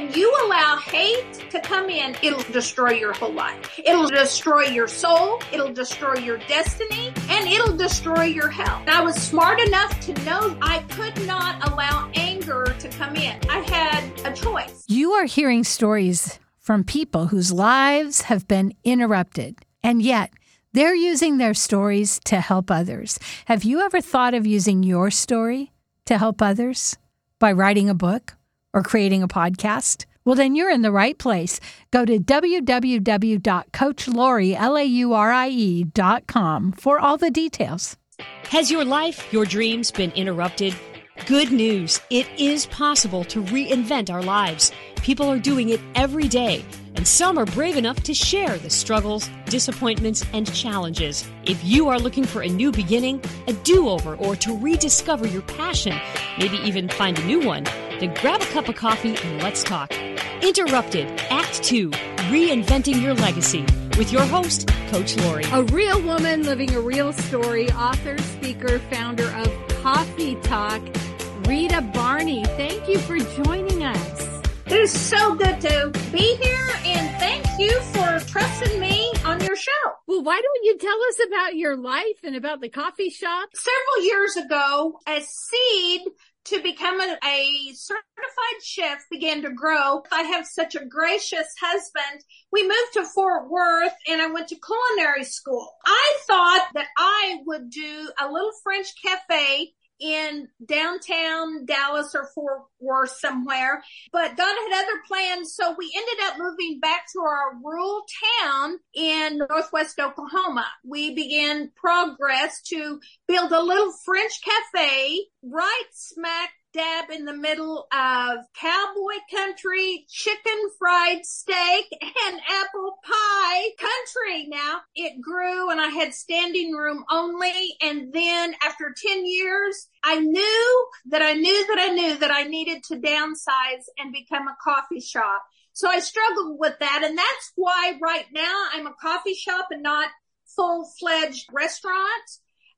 when you allow hate to come in, it'll destroy your whole life. It'll destroy your soul. It'll destroy your destiny and it'll destroy your health. I was smart enough to know I could not allow anger to come in. I had a choice. You are hearing stories from people whose lives have been interrupted, and yet they're using their stories to help others. Have you ever thought of using your story to help others by writing a book or creating a podcast? Well, then you're in the right place. Go to www.coachlaurie.com for all the details. Has your life, your dreams been interrupted? Good news. It is possible to reinvent our lives. People are doing it every day, and some are brave enough to share the struggles, disappointments, and challenges. If you are looking for a new beginning, a do over, or to rediscover your passion, maybe even find a new one, then grab a cup of coffee and let's talk. Interrupted, Act 2 Reinventing Your Legacy with your host, Coach Laurie. A real woman living a real story, author, speaker, founder of Coffee Talk, Rita Barney. Thank you for joining us. It is so good to be here and thank you for trusting me on your show. Well, why don't you tell us about your life and about the coffee shop? Several years ago, a seed to become a, a, certified chef began to grow. I have such a gracious husband. We moved to Fort Worth and I went to culinary school. I thought that I would do a little French cafe in downtown Dallas or Fort Worth somewhere, but God had other plans. So we ended up moving back to our rural town in Northwest Oklahoma. We began progress to build a little French cafe right smack dab in the middle of cowboy country, chicken fried steak, and apple pie country. Now it grew and I had standing room only. And then after 10 years, I knew that I knew that I knew that I needed to downsize and become a coffee shop. So I struggled with that. And that's why right now I'm a coffee shop and not full fledged restaurant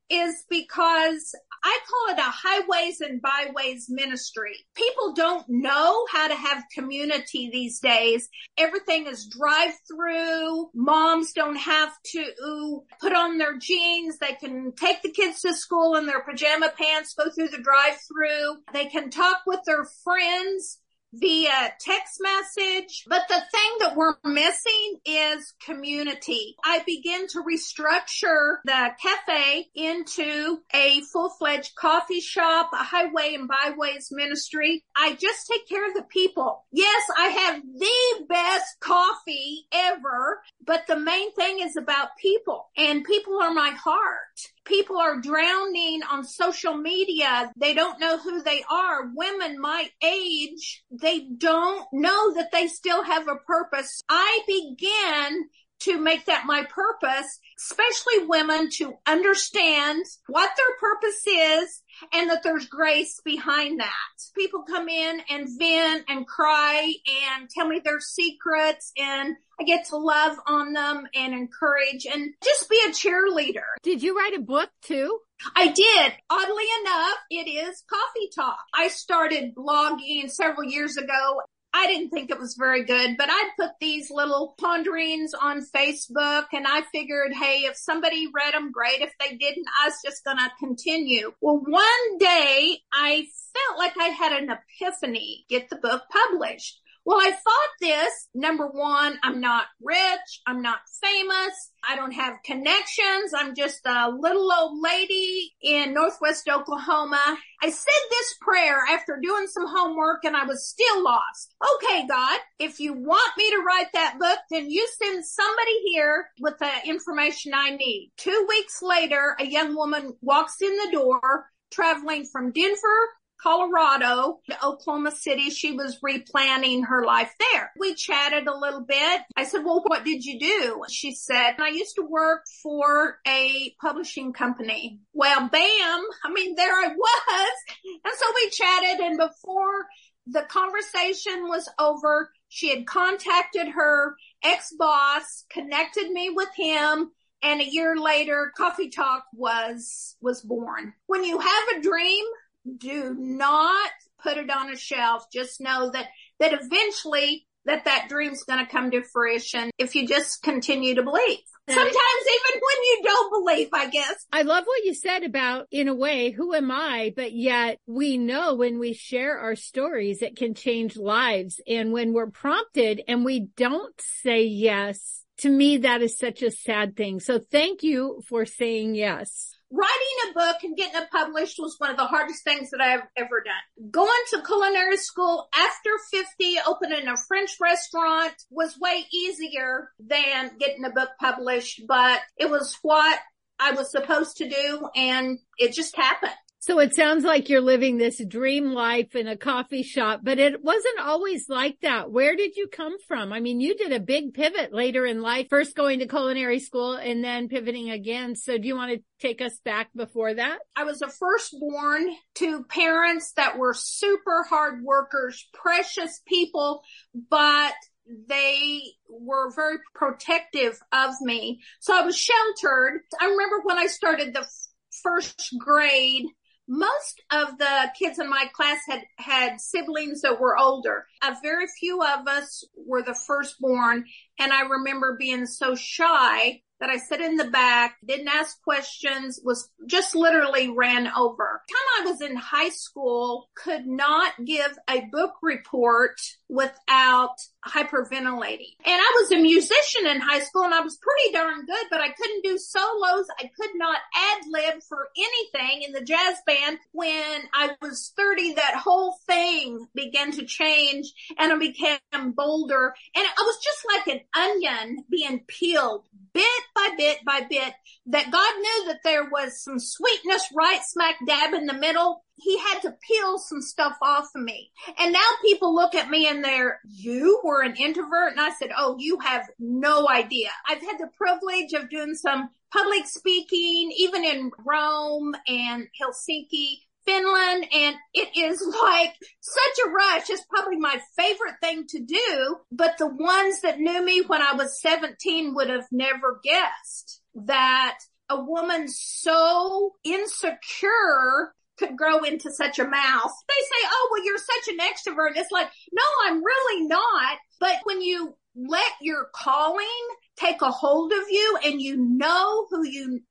is because I call it a highways and byways ministry. People don't know how to have community these days. Everything is drive through. Moms don't have to put on their jeans. They can take the kids to school in their pajama pants, go through the drive through. They can talk with their friends via text message. But the thing that we're missing is community. I begin to restructure the cafe into a full-fledged coffee shop, a highway and byways ministry. I just take care of the people. Yes, I have the best coffee ever, but the main thing is about people and people are my heart people are drowning on social media. They don't know who they are. Women my age, they don't know that they still have a purpose. I began to make that my purpose, especially women to understand what their purpose is and that there's grace behind that. People come in and vent and cry and tell me their secrets and I get to love on them and encourage and just be a cheerleader. Did you write a book too? I did. Oddly enough, it is Coffee Talk. I started blogging several years ago I didn't think it was very good, but I put these little ponderings on Facebook and I figured, hey, if somebody read them, great. If they didn't, I was just going to continue. Well, one day I felt like I had an epiphany, get the book published. Well, I thought this, number one, I'm not rich. I'm not famous. I don't have connections. I'm just a little old lady in Northwest Oklahoma. I said this prayer after doing some homework and I was still lost. Okay, God, if you want me to write that book, then you send somebody here with the information I need. Two weeks later, a young woman walks in the door traveling from Denver Colorado Oklahoma City. She was replanning her life there. We chatted a little bit. I said, well, what did you do? She said, I used to work for a publishing company. Well, bam. I mean, there I was. And so we chatted and before the conversation was over, she had contacted her ex-boss, connected me with him, and a year later, Coffee Talk was, was born. When you have a dream, do not put it on a shelf. Just know that that eventually that that dream's going to come to fruition if you just continue to believe. Sometimes even when you don't believe, I guess. I love what you said about, in a way, who am I? But yet we know when we share our stories, it can change lives. And when we're prompted and we don't say yes, to me, that is such a sad thing. So thank you for saying yes writing a book and getting it published was one of the hardest things that I've ever done. Going to culinary school after 50, opening a French restaurant was way easier than getting a book published, but it was what I was supposed to do and it just happened. So it sounds like you're living this dream life in a coffee shop, but it wasn't always like that. Where did you come from? I mean, you did a big pivot later in life, first going to culinary school and then pivoting again. So do you want to take us back before that? I was a firstborn to parents that were super hard workers, precious people, but they were very protective of me. So I was sheltered. I remember when I started the first grade, most of the kids in my class had had siblings that were older. A very few of us were the firstborn, and I remember being so shy that I sat in the back, didn't ask questions, was just literally ran over. Time I was in high school, could not give a book report without hyperventilating. And I was a musician in high school and I was pretty darn good, but I couldn't do solos. I could not ad lib for anything in the jazz band. When I was 30, that whole thing began to change and I became bolder. And I was just like an onion being peeled bit by bit by bit that God knew that there was some sweetness right smack dab in the middle. He had to peel some stuff off of me. And now people look at me and they're, you were an introvert? And I said, oh, you have no idea. I've had the privilege of doing some public speaking, even in Rome and Helsinki. Finland and it is like such a rush. It's probably my favorite thing to do, but the ones that knew me when I was 17 would have never guessed that a woman so insecure could grow into such a mouth. They say, oh, well, you're such an extrovert. It's like, no, I'm really not. But when you let your calling take a hold of you and you know who you,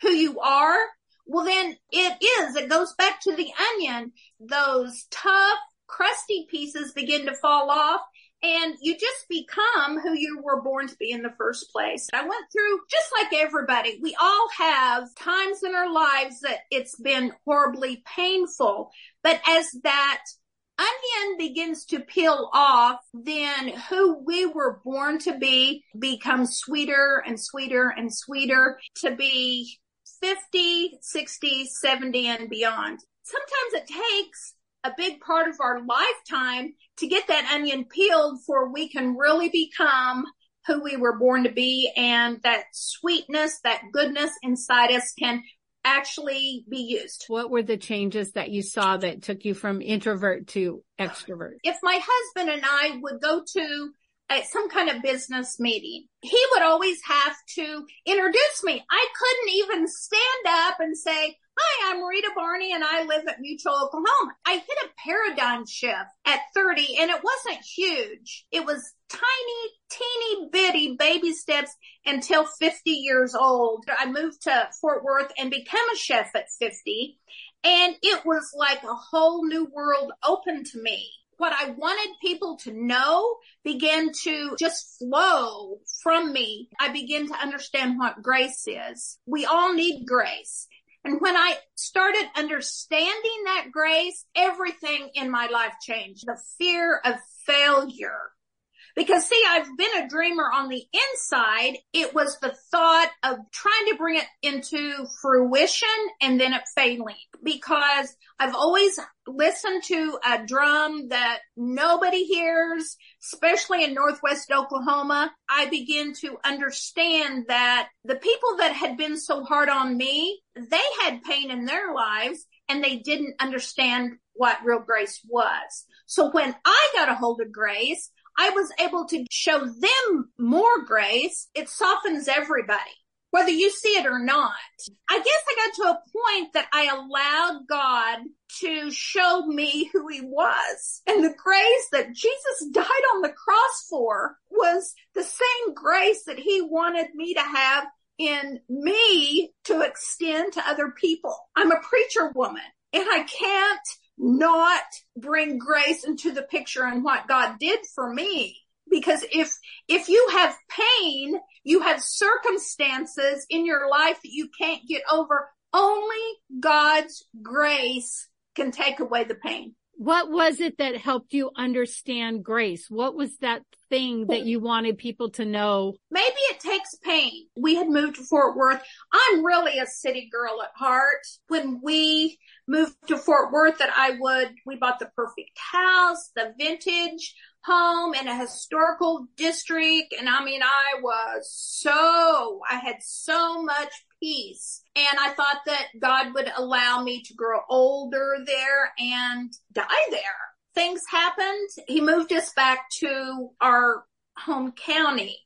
who you are, well, then it is. It goes back to the onion. Those tough, crusty pieces begin to fall off and you just become who you were born to be in the first place. I went through just like everybody. We all have times in our lives that it's been horribly painful, but as that onion begins to peel off, then who we were born to be becomes sweeter and sweeter and sweeter to be 50, 60, 70 and beyond. Sometimes it takes a big part of our lifetime to get that onion peeled for we can really become who we were born to be and that sweetness, that goodness inside us can actually be used. What were the changes that you saw that took you from introvert to extrovert? If my husband and I would go to some kind of business meeting, he would always have to introduce me. I couldn't even stand up and say, Hi, I'm Rita Barney and I live at Mutual, Oklahoma. I hit a paradigm shift at 30 and it wasn't huge. It was tiny, teeny bitty baby steps until 50 years old. I moved to Fort Worth and became a chef at 50 and it was like a whole new world open to me what I wanted people to know began to just flow from me. I began to understand what grace is. We all need grace. And when I started understanding that grace, everything in my life changed. The fear of failure because see, I've been a dreamer on the inside. It was the thought of trying to bring it into fruition and then it failing because I've always listened to a drum that nobody hears, especially in Northwest Oklahoma. I begin to understand that the people that had been so hard on me, they had pain in their lives and they didn't understand what real grace was. So when I got a hold of grace, I was able to show them more grace. It softens everybody. whether you see it or not. I guess I got to a point that I allowed God to show me who he was. And the grace that Jesus died on the cross for was the same grace that he wanted me to have in me to extend to other people. I'm a preacher woman and I can't not bring grace into the picture and what God did for me. Because if, if you have pain, you have circumstances in your life that you can't get over. Only God's grace can take away the pain. What was it that helped you understand grace? What was that thing that you wanted people to know? Maybe it takes pain. We had moved to Fort Worth. I'm really a city girl at heart. When we moved to Fort Worth that I would, we bought the perfect house, the vintage home in a historical district. And I mean, I was so, I had so much peace. And I thought that God would allow me to grow older there and die there. Things happened. He moved us back to our home county.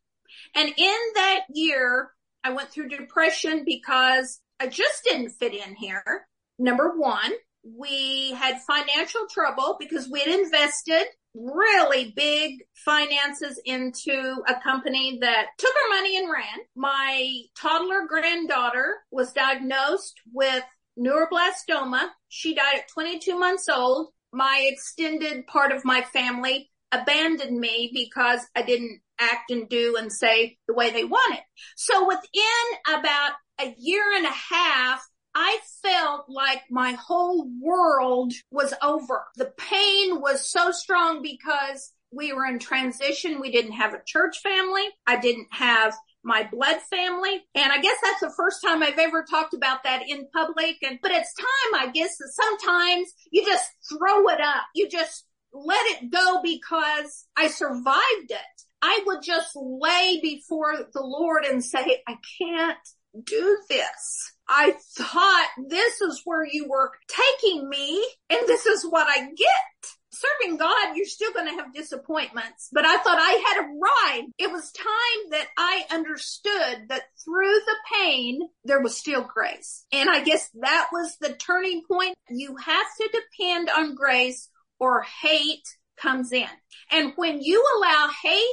And in that year, I went through depression because I just didn't fit in here. Number one, we had financial trouble because we had invested really big finances into a company that took our money and ran. My toddler granddaughter was diagnosed with neuroblastoma. She died at 22 months old. My extended part of my family abandoned me because I didn't act and do and say the way they wanted. So within about a year and a half, I felt like my whole world was over. The pain was so strong because we were in transition. We didn't have a church family. I didn't have my blood family. And I guess that's the first time I've ever talked about that in public. And, but it's time, I guess, that sometimes you just throw it up. You just let it go because I survived it. I would just lay before the Lord and say, I can't do this. I thought this is where you were taking me and this is what I get. Serving God, you're still going to have disappointments, but I thought I had arrived. It was time that I understood that through the pain, there was still grace. And I guess that was the turning point. You have to depend on grace or hate comes in. And when you allow hate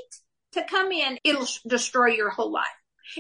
to come in, it'll destroy your whole life.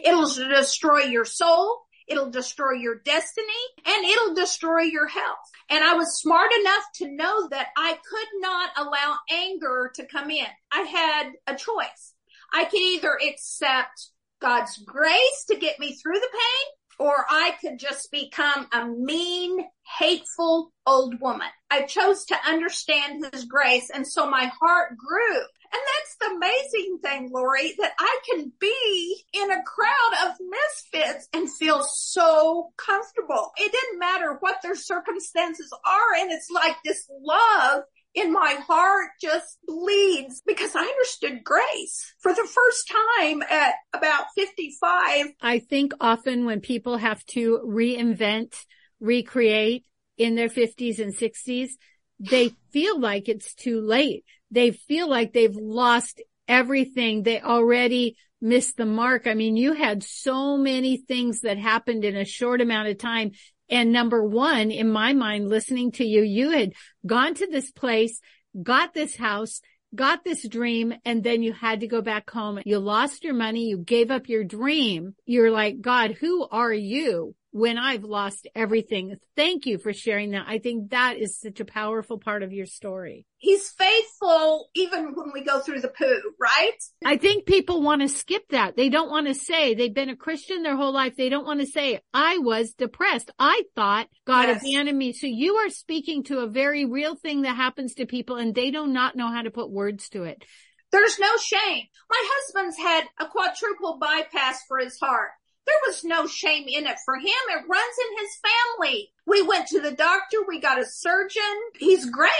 It'll destroy your soul. It'll destroy your destiny and it'll destroy your health. And I was smart enough to know that I could not allow anger to come in. I had a choice. I could either accept God's grace to get me through the pain or I could just become a mean, hateful old woman. I chose to understand his grace and so my heart grew. And that's the amazing thing, Laurie, that I can be in a crowd of misfits and feel so comfortable. It didn't matter what their circumstances are. And it's like this love in my heart just bleeds because I understood grace for the first time at about 55. I think often when people have to reinvent, recreate in their 50s and 60s, they feel like it's too late. They feel like they've lost everything. They already missed the mark. I mean, you had so many things that happened in a short amount of time. And number one, in my mind, listening to you, you had gone to this place, got this house, got this dream, and then you had to go back home. You lost your money. You gave up your dream. You're like, God, who are you? When I've lost everything. Thank you for sharing that. I think that is such a powerful part of your story. He's faithful even when we go through the poo, right? I think people want to skip that. They don't want to say they've been a Christian their whole life. They don't want to say, I was depressed. I thought God yes. abandoned me. So you are speaking to a very real thing that happens to people and they do not know how to put words to it. There's no shame. My husband's had a quadruple bypass for his heart. There was no shame in it for him. It runs in his family. We went to the doctor. We got a surgeon. He's great.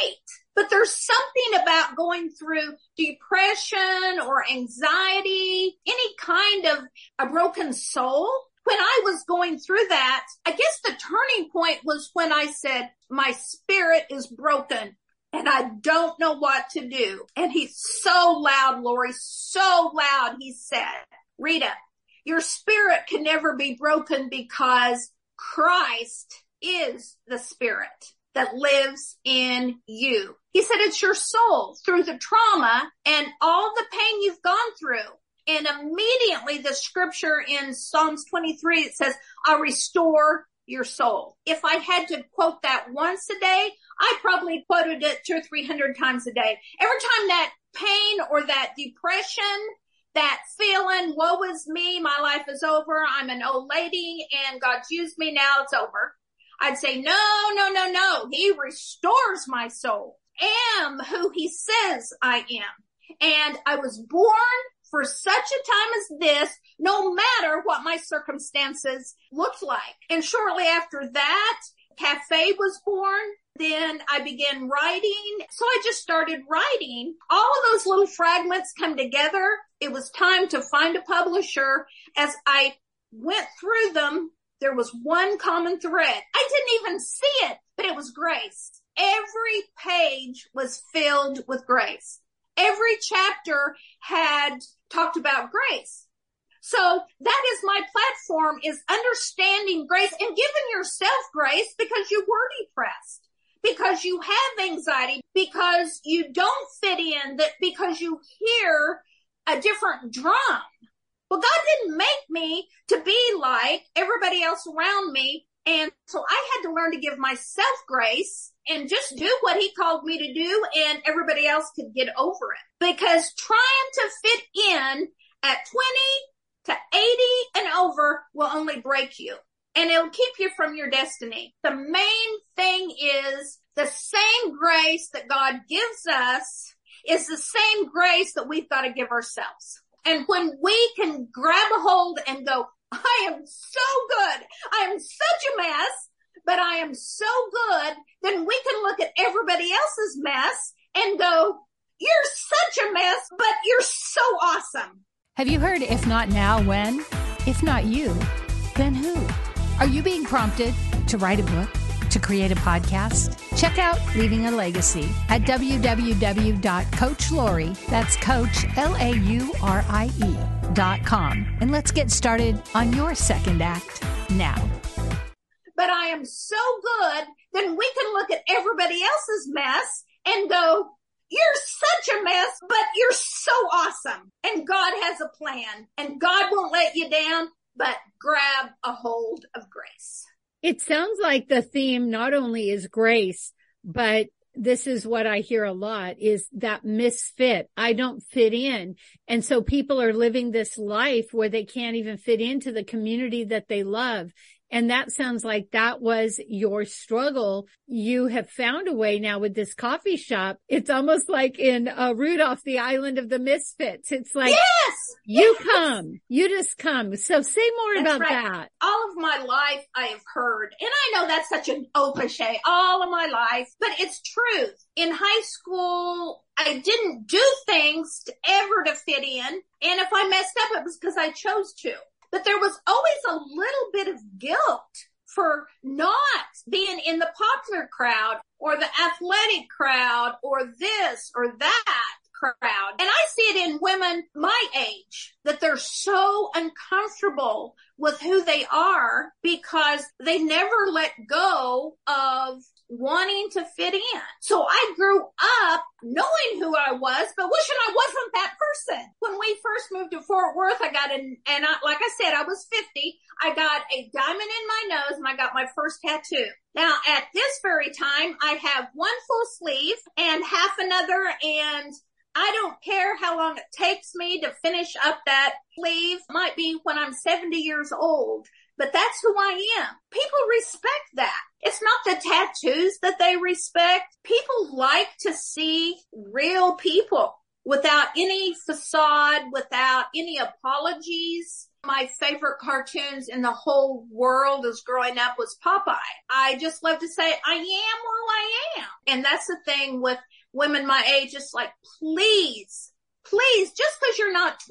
But there's something about going through depression or anxiety, any kind of a broken soul. When I was going through that, I guess the turning point was when I said, my spirit is broken and I don't know what to do. And he's so loud, Laurie, so loud. He said, Rita, Your spirit can never be broken because Christ is the spirit that lives in you. He said it's your soul through the trauma and all the pain you've gone through. And immediately the scripture in Psalms 23, it says, I'll restore your soul. If I had to quote that once a day, I probably quoted it two or three hundred times a day. Every time that pain or that depression, that feeling, woe is me, my life is over, I'm an old lady and God's used me now, it's over. I'd say, no, no, no, no. He restores my soul. Am who he says I am. And I was born for such a time as this, no matter what my circumstances looked like. And shortly after that, Cafe was born. Then I began writing. So I just started writing. All of those little fragments come together. It was time to find a publisher. As I went through them, there was one common thread. I didn't even see it, but it was grace. Every page was filled with grace. Every chapter had talked about grace. So that is my platform is understanding grace and giving yourself grace because you were depressed, because you have anxiety, because you don't fit in, that because you hear a different drum. Well, God didn't make me to be like everybody else around me. And so I had to learn to give myself grace and just do what he called me to do and everybody else could get over it. Because trying to fit in at 20 to 80 and over will only break you and it'll keep you from your destiny. The main thing is the same grace that God gives us is the same grace that we've got to give ourselves. And when we can grab a hold and go, I am so good. I am such a mess, but I am so good. Then we can look at everybody else's mess and go, you're such a mess, but you're so awesome. Have you heard if not now, when? If not you, then who? Are you being prompted to write a book? To create a podcast? Check out Leaving a Legacy at www.coachlaurie, that's coach, L-A-U-R-I-E dot com. And let's get started on your second act now. But I am so good, then we can look at everybody else's mess and go, you're such a mess, but you're so awesome. And God has a plan and God won't let you down, but grab a hold of grace. It sounds like the theme not only is grace, but this is what I hear a lot is that misfit. I don't fit in. And so people are living this life where they can't even fit into the community that they love. And that sounds like that was your struggle. You have found a way now with this coffee shop. It's almost like in uh, Rudolph, the island of the misfits. It's like, yes, you yes. come, you just come. So say more that's about right. that. All of my life I have heard, and I know that's such an old cliche, all of my life, but it's truth. In high school, I didn't do things to ever to fit in. And if I messed up, it was because I chose to but there was always a little bit of guilt for not being in the popular crowd or the athletic crowd or this or that crowd. And I see it in women my age that they're so uncomfortable with who they are because they never let go of wanting to fit in. So I grew up knowing who I was, but wishing I wasn't that person. When we first moved to Fort Worth, I got an, and I, like I said, I was 50. I got a diamond in my nose and I got my first tattoo. Now at this very time, I have one full sleeve and half another and I don't care how long it takes me to finish up that sleeve. Might be when I'm 70 years old but that's who I am. People respect that. It's not the tattoos that they respect. People like to see real people without any facade, without any apologies. My favorite cartoons in the whole world as growing up was Popeye. I just love to say, I am who I am. And that's the thing with women my age. It's like, please please, just because you're not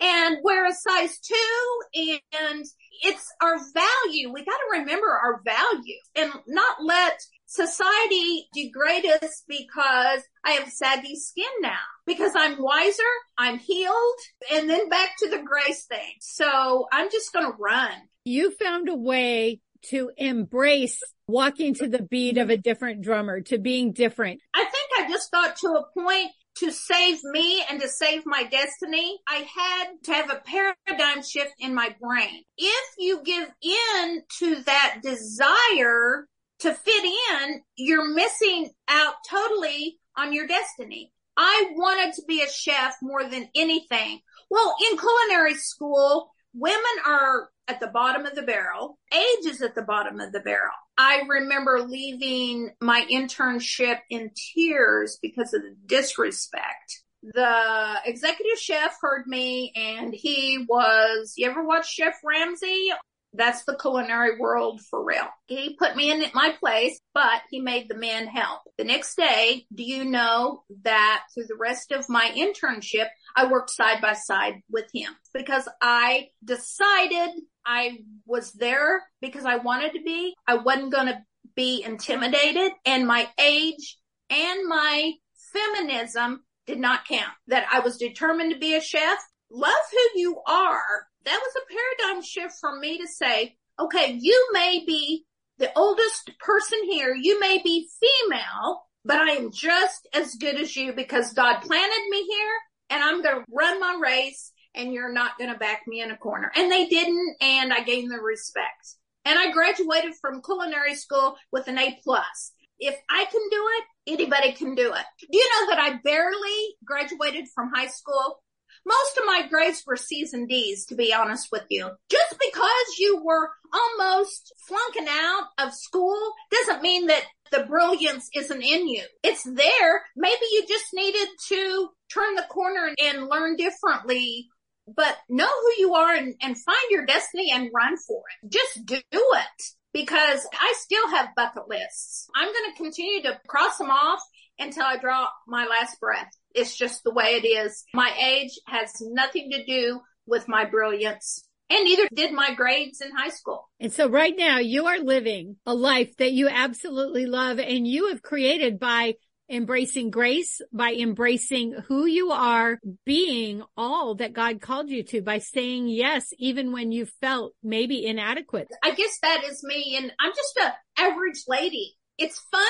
20 and wear a size two and it's our value. We got to remember our value and not let society degrade us because I have saggy skin now because I'm wiser, I'm healed, and then back to the grace thing. So I'm just going to run. You found a way to embrace walking to the beat of a different drummer, to being different. I think I just got to a point to save me and to save my destiny, I had to have a paradigm shift in my brain. If you give in to that desire to fit in, you're missing out totally on your destiny. I wanted to be a chef more than anything. Well, in culinary school, women are at the bottom of the barrel. Age is at the bottom of the barrel. I remember leaving my internship in tears because of the disrespect. The executive chef heard me and he was, you ever watch Chef Ramsay that's the culinary world for real. He put me in at my place, but he made the men help. The next day, do you know that through the rest of my internship, I worked side by side with him because I decided I was there because I wanted to be. I wasn't going to be intimidated and my age and my feminism did not count. That I was determined to be a chef. Love who you are that was a paradigm shift for me to say, okay, you may be the oldest person here. You may be female, but I am just as good as you because God planted me here and I'm going to run my race and you're not going to back me in a corner. And they didn't. And I gained the respect and I graduated from culinary school with an A plus. If I can do it, anybody can do it. Do you know that I barely graduated from high school most of my grades were C's and D's, to be honest with you. Just because you were almost flunking out of school doesn't mean that the brilliance isn't in you. It's there. Maybe you just needed to turn the corner and learn differently but know who you are and, and, find your destiny and run for it. Just do it because I still have bucket lists. I'm going to continue to cross them off until I draw my last breath. It's just the way it is. My age has nothing to do with my brilliance. And neither did my grades in high school. And so right now you are living a life that you absolutely love and you have created by embracing grace, by embracing who you are, being all that God called you to, by saying yes, even when you felt maybe inadequate. I guess that is me. And I'm just a average lady. It's funny,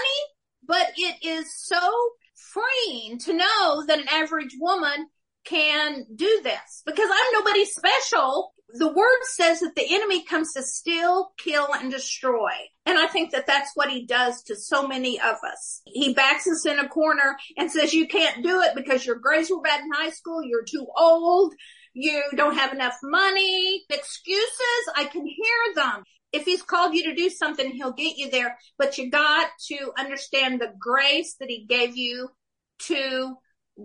but it is so freeing to know that an average woman can do this because I'm nobody special. The word says that the enemy comes to steal, kill, and destroy. And I think that that's what he does to so many of us. He backs us in a corner and says, you can't do it because your grades were bad in high school. You're too old. You don't have enough money. Excuses, I can hear them if he's called you to do something, he'll get you there, but you got to understand the grace that he gave you to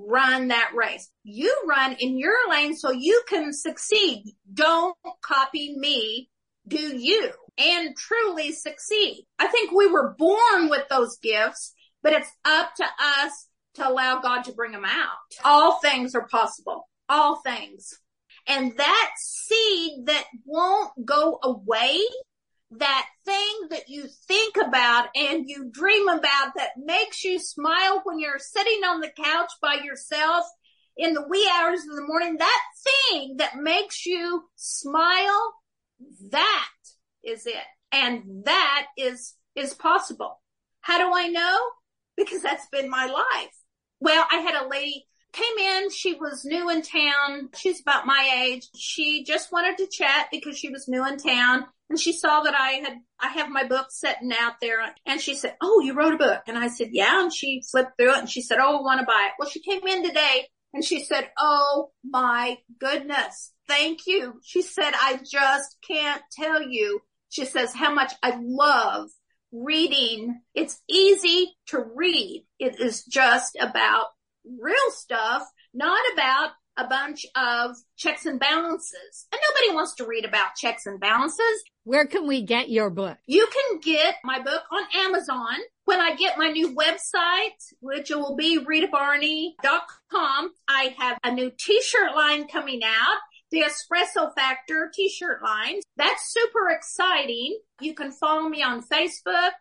run that race. You run in your lane so you can succeed. Don't copy me. Do you and truly succeed. I think we were born with those gifts, but it's up to us to allow God to bring them out. All things are possible. All things. And that seed that won't go away that thing that you think about and you dream about that makes you smile when you're sitting on the couch by yourself in the wee hours of the morning, that thing that makes you smile, that is it. And that is, is possible. How do I know? Because that's been my life. Well, I had a lady came in. She was new in town. She's about my age. She just wanted to chat because she was new in town. And she saw that I had, I have my book sitting out there and she said, Oh, you wrote a book. And I said, yeah. And she flipped through it and she said, Oh, I want to buy it. Well, she came in today and she said, Oh my goodness. Thank you. She said, I just can't tell you. She says how much I love reading. It's easy to read. It is just about real stuff, not about a bunch of checks and balances. And nobody wants to read about checks and balances. Where can we get your book? You can get my book on Amazon. When I get my new website, which will be ritabarney.com, I have a new t-shirt line coming out the Espresso Factor t-shirt line. That's super exciting. You can follow me on Facebook,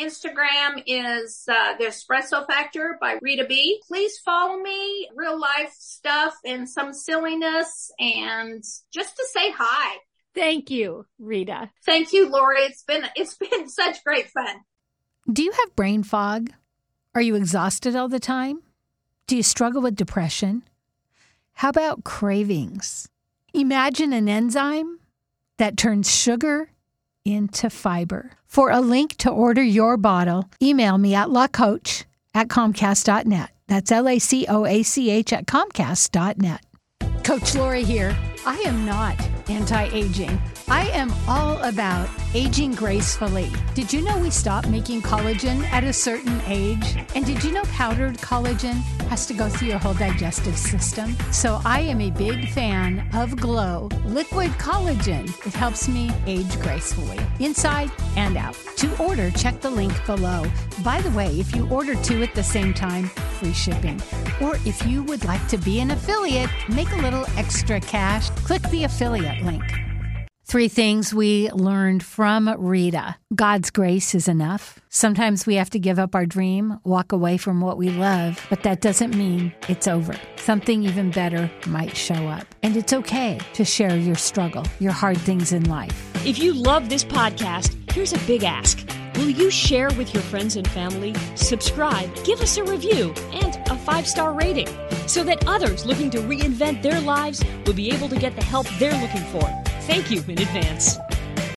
Instagram is uh, the Espresso Factor by Rita B. Please follow me, real life stuff and some silliness and just to say hi. Thank you, Rita. Thank you, Laurie. It's been, it's been such great fun. Do you have brain fog? Are you exhausted all the time? Do you struggle with depression? How about cravings? Imagine an enzyme that turns sugar into fiber. For a link to order your bottle, email me at lacoach at comcast.net. That's L A C O A C H at comcast.net. Coach Laurie here. I am not anti aging. I am all about aging gracefully. Did you know we stop making collagen at a certain age? And did you know powdered collagen has to go through your whole digestive system? So I am a big fan of Glow Liquid Collagen. It helps me age gracefully, inside and out. To order, check the link below. By the way, if you order two at the same time, free shipping. Or if you would like to be an affiliate, make a little extra cash, click the affiliate link. Three things we learned from Rita. God's grace is enough. Sometimes we have to give up our dream, walk away from what we love, but that doesn't mean it's over. Something even better might show up. And it's okay to share your struggle, your hard things in life. If you love this podcast, here's a big ask. Will you share with your friends and family, subscribe, give us a review, and a five star rating so that others looking to reinvent their lives will be able to get the help they're looking for? Thank you in advance.